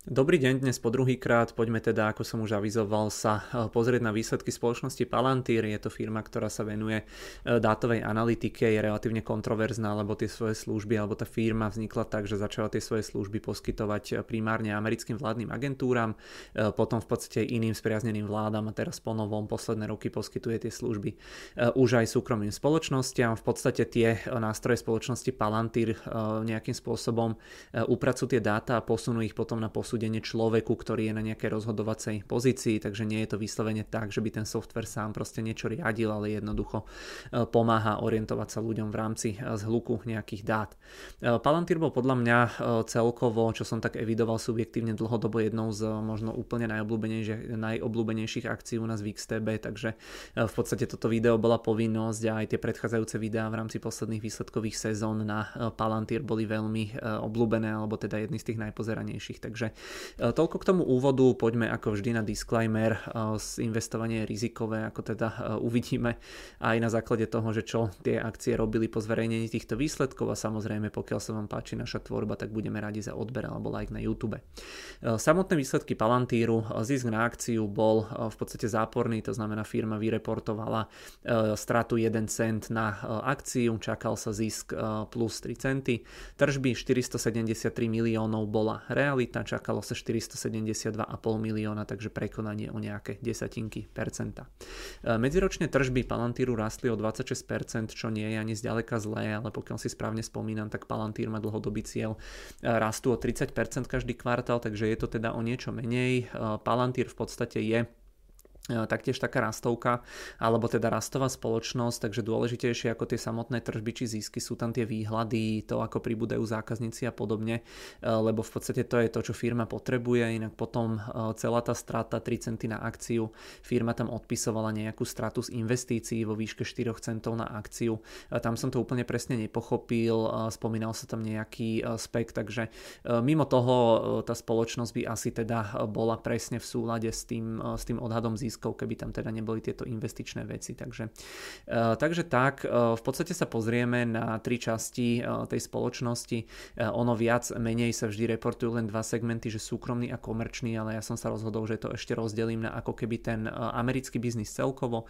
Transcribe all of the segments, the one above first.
Dobrý deň, dnes po druhý krát poďme teda, ako som už avizoval, sa e, pozrieť na výsledky spoločnosti Palantir. Je to firma, ktorá sa venuje e, dátovej analytike, je relatívne kontroverzná, lebo tie svoje služby, alebo tá firma vznikla tak, že začala tie svoje služby poskytovať e, primárne americkým vládnym agentúram, potom v podstate iným spriazneným vládam a teraz po novom posledné roky poskytuje tie služby už aj súkromným spoločnostiam. V podstate tie nástroje spoločnosti Palantir nejakým spôsobom upracujú tie dáta a posunú ich potom na posúdenie posúdenie človeku, ktorý je na nejakej rozhodovacej pozícii, takže nie je to vyslovene tak, že by ten software sám proste niečo riadil, ale jednoducho e, pomáha orientovať sa ľuďom v rámci e, zhluku nejakých dát. E, Palantir bol podľa mňa celkovo, čo som tak evidoval subjektívne dlhodobo jednou z možno úplne najobľúbenejších, najobľúbenejších akcií u nás v XTB, takže v podstate toto video bola povinnosť a aj tie predchádzajúce videá v rámci posledných výsledkových sezón na Palantir boli veľmi obľúbené, alebo teda jedny z tých najpozeranejších, takže toľko k tomu úvodu, poďme ako vždy na disclaimer, e, investovanie je rizikové, ako teda e, uvidíme aj na základe toho, že čo tie akcie robili po zverejnení týchto výsledkov a samozrejme pokiaľ sa vám páči naša tvorba, tak budeme radi za odber alebo like na YouTube. Samotné výsledky Palantíru, zisk na akciu bol v podstate záporný, to znamená firma vyreportovala stratu 1 cent na akciu, čakal sa zisk plus 3 centy, tržby 473 miliónov bola realita, čakal čakalo sa 472,5 milióna, takže prekonanie o nejaké desatinky percenta. E, medziročne tržby Palantíru rastli o 26%, čo nie je ani zďaleka zlé, ale pokiaľ si správne spomínam, tak Palantír má dlhodobý cieľ e, rastu o 30% každý kvartál, takže je to teda o niečo menej. E, Palantír v podstate je taktiež taká rastovka, alebo teda rastová spoločnosť, takže dôležitejšie ako tie samotné tržby či zisky sú tam tie výhľady, to ako pribúdajú zákazníci a podobne, e, lebo v podstate to je to, čo firma potrebuje, inak potom e, celá tá strata 3 centy na akciu, firma tam odpisovala nejakú stratu z investícií vo výške 4 centov na akciu, tam som to úplne presne nepochopil, spomínal sa tam nejaký spek, takže mimo toho tá spoločnosť by asi teda bola presne v súlade s tým, s tým odhadom zisku ziskov, keby tam teda neboli tieto investičné veci. Takže, e, takže tak, e, v podstate sa pozrieme na tri časti e, tej spoločnosti. Ono viac, menej sa vždy reportujú len dva segmenty, že súkromný a komerčný, ale ja som sa rozhodol, že to ešte rozdelím na ako keby ten americký biznis celkovo,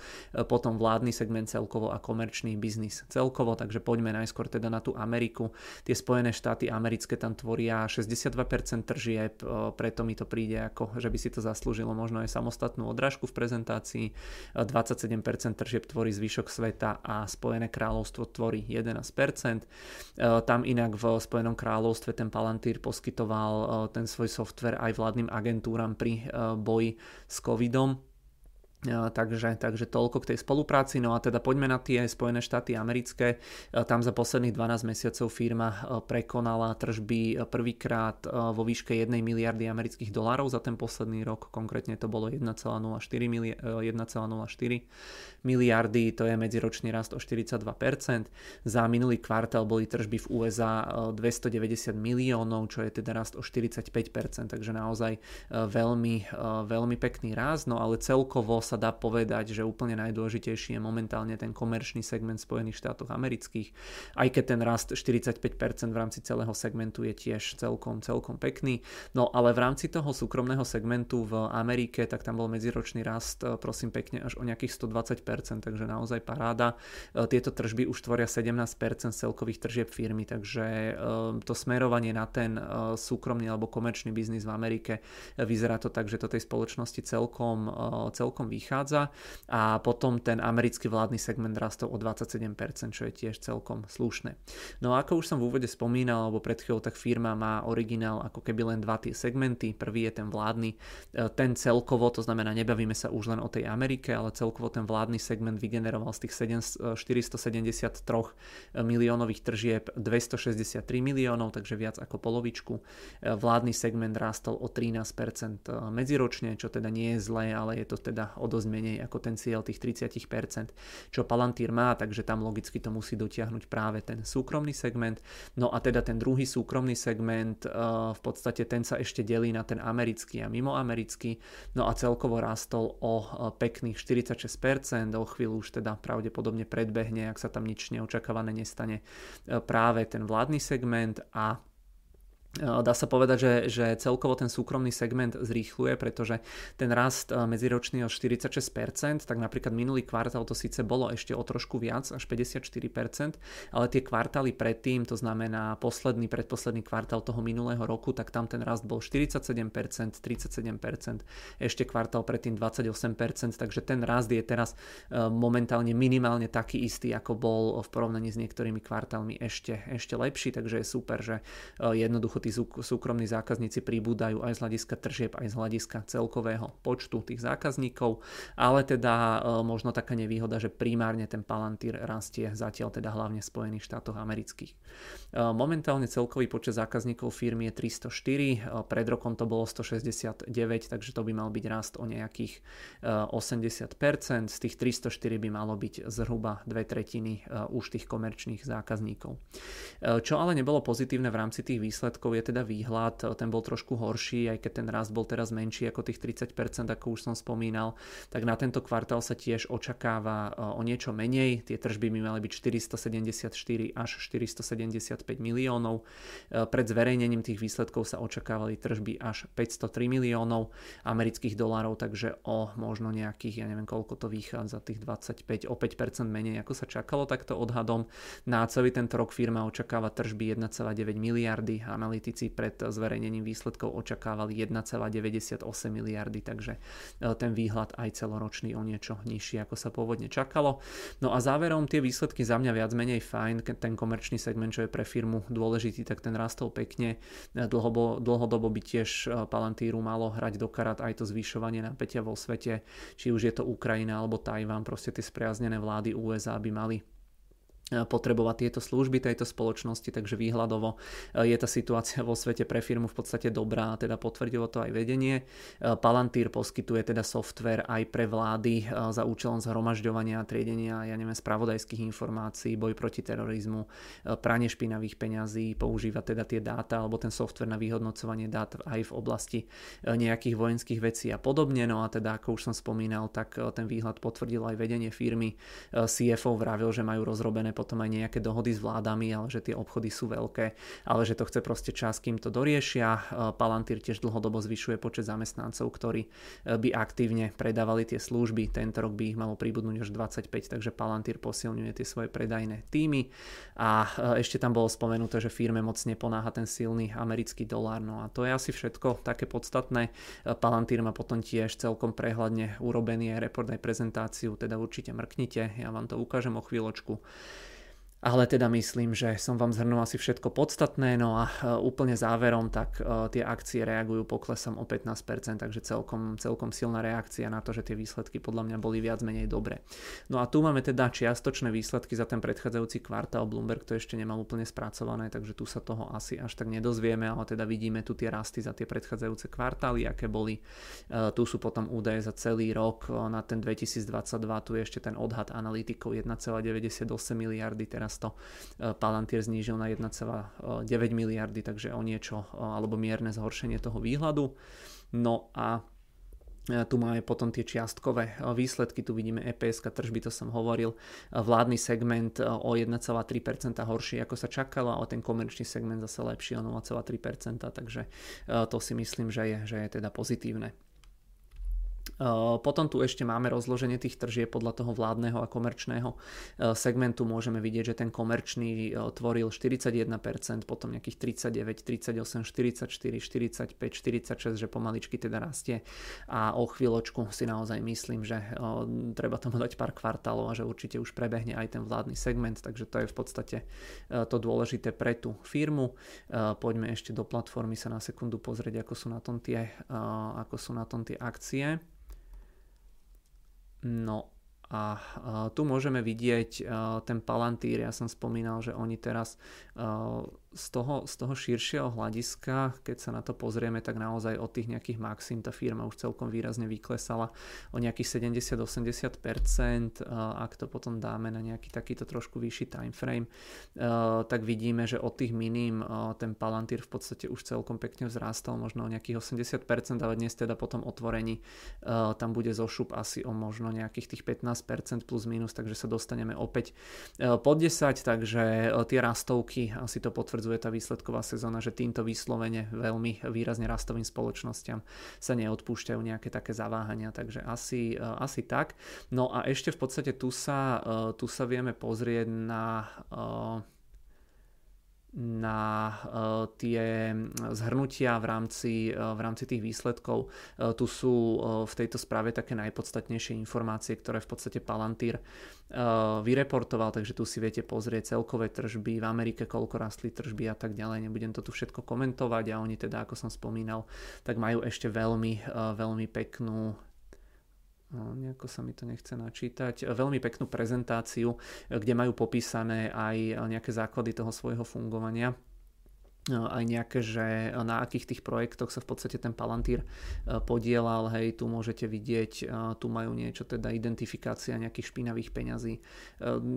potom vládny segment celkovo a komerčný biznis celkovo, takže poďme najskôr teda na tú Ameriku. Tie Spojené štáty americké tam tvoria 62% tržieb, preto mi to príde ako, že by si to zaslúžilo možno aj samostatnú odrážku v prezentácii. 27% tržieb tvorí zvyšok sveta a Spojené kráľovstvo tvorí 11%. Tam inak v Spojenom kráľovstve ten Palantír poskytoval ten svoj software aj vládnym agentúram pri boji s covidom Takže, takže toľko k tej spolupráci. No a teda poďme na tie Spojené štáty americké. Tam za posledných 12 mesiacov firma prekonala tržby prvýkrát vo výške 1 miliardy amerických dolárov za ten posledný rok. Konkrétne to bolo 1,04 miliardy, to je medziročný rast o 42%. Za minulý kvartál boli tržby v USA 290 miliónov, čo je teda rast o 45%, takže naozaj veľmi, veľmi pekný rast, no ale celkovo sa dá povedať, že úplne najdôležitejší je momentálne ten komerčný segment Spojených štátov amerických, aj keď ten rast 45% v rámci celého segmentu je tiež celkom, celkom pekný. No ale v rámci toho súkromného segmentu v Amerike, tak tam bol medziročný rast, e, prosím pekne, až o nejakých 120%, takže naozaj paráda. E, tieto tržby už tvoria 17% celkových tržieb firmy, takže e, to smerovanie na ten súkromný alebo komerčný biznis v Amerike vyzerá to tak, že to tej spoločnosti celkom, celkom vychádza vychádza a potom ten americký vládny segment rastol o 27%, čo je tiež celkom slušné. No a ako už som v úvode spomínal, alebo pred chvíľou, tak firma má originál ako keby len dva tie segmenty. Prvý je ten vládny, e, ten celkovo, to znamená nebavíme sa už len o tej Amerike, ale celkovo ten vládny segment vygeneroval z tých 473 e, miliónových tržieb 263 miliónov, takže viac ako polovičku. E, vládny segment rástol o 13% medziročne, čo teda nie je zlé, ale je to teda o dosť menej ako ten cieľ tých 30%, čo Palantír má, takže tam logicky to musí dotiahnuť práve ten súkromný segment. No a teda ten druhý súkromný segment, eh, v podstate ten sa ešte delí na ten americký a mimoamerický, no a celkovo rastol o eh, pekných 46%, o chvíľu už teda pravdepodobne predbehne, ak sa tam nič neočakávané nestane, eh, práve ten vládny segment a Dá sa povedať, že, že celkovo ten súkromný segment zrýchluje, pretože ten rast medziročný o 46%, tak napríklad minulý kvartál to síce bolo ešte o trošku viac, až 54%, ale tie kvartály predtým, to znamená posledný, predposledný kvartál toho minulého roku, tak tam ten rast bol 47%, 37%, ešte kvartál predtým 28%, takže ten rast je teraz momentálne minimálne taký istý, ako bol v porovnaní s niektorými kvartálmi ešte, ešte lepší, takže je super, že jednoducho tí súkromní zákazníci pribúdajú aj z hľadiska tržieb, aj z hľadiska celkového počtu tých zákazníkov, ale teda e, možno taká nevýhoda, že primárne ten Palantír rastie zatiaľ teda hlavne v Spojených štátoch amerických. E, momentálne celkový počet zákazníkov firmy je 304, e, pred rokom to bolo 169, takže to by mal byť rast o nejakých 80%, z tých 304 by malo byť zhruba dve tretiny už tých komerčných zákazníkov. Čo ale nebolo pozitívne v rámci tých výsledkov, výsledkov je teda výhľad, ten bol trošku horší, aj keď ten rast bol teraz menší ako tých 30%, ako už som spomínal, tak na tento kvartál sa tiež očakáva e, o niečo menej, tie tržby by mali byť 474 až 475 miliónov, e, pred zverejnením tých výsledkov sa očakávali tržby až 503 miliónov amerických dolárov, takže o možno nejakých, ja neviem koľko to vychádza, tých 25, o 5% menej ako sa čakalo takto odhadom. Na celý tento rok firma očakáva tržby 1,9 miliardy, analýzy analytici pred zverejnením výsledkov očakávali 1,98 miliardy, takže e, ten výhľad aj celoročný o niečo nižší, ako sa pôvodne čakalo. No a záverom tie výsledky za mňa viac menej fajn, ten komerčný segment, čo je pre firmu dôležitý, tak ten rastol pekne. E, dlhobo, dlhodobo by tiež e, Palantíru malo hrať do karat aj to zvyšovanie napätia vo svete, či už je to Ukrajina alebo Tajván, proste tie spriaznené vlády USA by mali potrebovať tieto služby tejto spoločnosti, takže výhľadovo e, je tá situácia vo svete pre firmu v podstate dobrá, teda potvrdilo to aj vedenie. E, Palantír poskytuje teda software aj pre vlády e, za účelom zhromažďovania a triedenia, ja neviem, spravodajských informácií, boj proti terorizmu, pranie špinavých peňazí, používa teda tie dáta alebo ten software na vyhodnocovanie dát aj v oblasti nejakých vojenských vecí a podobne. No a teda, ako už som spomínal, tak ten výhľad potvrdilo aj vedenie firmy. CFO vravil, že majú rozrobené potom aj nejaké dohody s vládami, ale že tie obchody sú veľké, ale že to chce proste čas, kým to doriešia. E, Palantír tiež dlhodobo zvyšuje počet zamestnancov, ktorí e, by aktívne predávali tie služby. Tento rok by ich malo pribudnúť až 25, takže Palantír posilňuje tie svoje predajné týmy. A e, ešte tam bolo spomenuté, že firme moc neponáha ten silný americký dolár. No a to je asi všetko také podstatné. Palantír má potom tiež celkom prehľadne urobený aj report aj prezentáciu, teda určite mrknite, ja vám to ukážem o chvíľočku. Ale teda myslím, že som vám zhrnul asi všetko podstatné, no a e, úplne záverom, tak e, tie akcie reagujú poklesom o 15%, takže celkom, celkom silná reakcia na to, že tie výsledky podľa mňa boli viac menej dobré. No a tu máme teda čiastočné výsledky za ten predchádzajúci kvartál, Bloomberg to ešte nemal úplne spracované, takže tu sa toho asi až tak nedozvieme, ale teda vidíme tu tie rasty za tie predchádzajúce kvartály, aké boli. E, tu sú potom údaje za celý rok na ten 2022, tu je ešte ten odhad analytikov 1,98 miliardy, teraz Palantir znížil na 1,9 miliardy, takže o niečo e, alebo mierne zhoršenie toho výhľadu. No a e, tu máme potom tie čiastkové výsledky, tu vidíme EPS, tržby, to som hovoril, vládny segment o 1,3% horší ako sa čakalo, ale ten komerčný segment zase lepší o 0,3%, takže to si myslím, že je, že je teda pozitívne. Potom tu ešte máme rozloženie tých tržieb podľa toho vládneho a komerčného segmentu. Môžeme vidieť, že ten komerčný tvoril 41%, potom nejakých 39, 38, 44, 45, 46, že pomaličky teda rastie. A o chvíľočku si naozaj myslím, že treba tomu dať pár kvartálov a že určite už prebehne aj ten vládny segment, takže to je v podstate to dôležité pre tú firmu. Poďme ešte do platformy sa na sekundu pozrieť, ako sú na tom tie, ako sú na tom tie akcie. No a tu môžeme vidieť ten Palantír, ja som spomínal, že oni teraz z toho, z toho širšieho hľadiska, keď sa na to pozrieme, tak naozaj od tých nejakých maxim tá firma už celkom výrazne vyklesala o nejakých 70-80%, ak to potom dáme na nejaký takýto trošku vyšší time frame, tak vidíme, že od tých minim ten Palantír v podstate už celkom pekne vzrástal, možno o nejakých 80%, ale dnes teda potom otvorení tam bude zošup asi o možno nejakých tých 15%, 15% plus minus, takže sa dostaneme opäť pod 10, takže tie rastovky, asi to potvrdzuje tá výsledková sezóna, že týmto vyslovene veľmi výrazne rastovým spoločnosťam sa neodpúšťajú nejaké také zaváhania, takže asi, asi tak. No a ešte v podstate tu sa, tu sa vieme pozrieť na na uh, tie zhrnutia v rámci, uh, v rámci tých výsledkov. Uh, tu sú v tejto správe také najpodstatnejšie informácie, ktoré v podstate Palantír vyreportoval, takže tu si viete pozrieť celkové tržby v Amerike, koľko rastli tržby a tak ďalej. Nebudem to tu všetko komentovať a oni teda, ako som spomínal, tak majú ešte veľmi, veľmi peknú nejako sa mi to nechce načítať, veľmi peknú prezentáciu, kde majú popísané aj nejaké základy toho svojho fungovania aj nejaké, že na akých tých projektoch sa v podstate ten Palantír e, podielal, hej, tu môžete vidieť, e, tu majú niečo, teda identifikácia nejakých špinavých peňazí.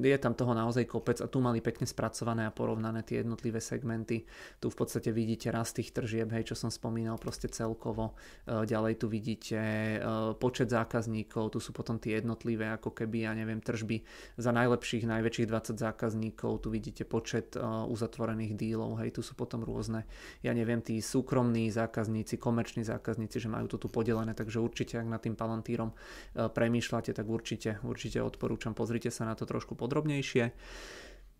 Je tam toho naozaj kopec a tu mali pekne spracované a porovnané tie jednotlivé segmenty. Tu v podstate vidíte rast tých tržieb, hej, čo som spomínal, proste celkovo. Ďalej tu vidíte počet zákazníkov, tu sú potom tie jednotlivé, ako keby, ja neviem, tržby za najlepších, najväčších 20 zákazníkov, tu vidíte počet uzatvorených dílov, hej, tu sú potom rôzne, ja neviem, tí súkromní zákazníci, komerční zákazníci, že majú to tu podelené, takže určite, ak nad tým Palantírom e, premýšľate, tak určite, určite odporúčam, pozrite sa na to trošku podrobnejšie.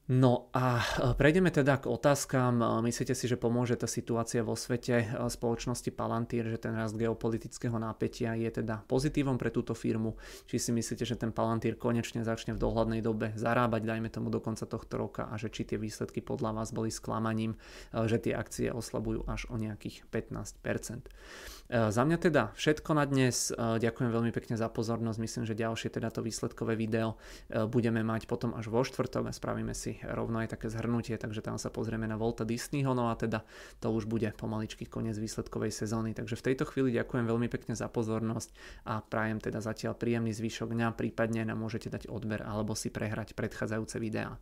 No a e, prejdeme teda k otázkam. E, myslíte si, že pomôže tá situácia vo svete e, spoločnosti Palantír, že ten rast geopolitického nápetia je teda pozitívom pre túto firmu? Či si myslíte, že ten Palantír konečne začne v dohľadnej dobe zarábať, dajme tomu do konca tohto roka a že či tie výsledky podľa vás boli sklamaním, že tie akcie oslabujú až o nejakých 15%. Za mňa teda všetko na dnes. Ďakujem veľmi pekne za pozornosť. Myslím, že ďalšie teda to výsledkové video budeme mať potom až vo štvrtok a spravíme rovno aj také zhrnutie, takže tam sa pozrieme na Volta Disneyho, no a teda to už bude pomaličky koniec výsledkovej sezóny. Takže v tejto chvíli ďakujem veľmi pekne za pozornosť a prajem teda zatiaľ príjemný zvyšok dňa, prípadne nám môžete dať odber alebo si prehrať predchádzajúce videá.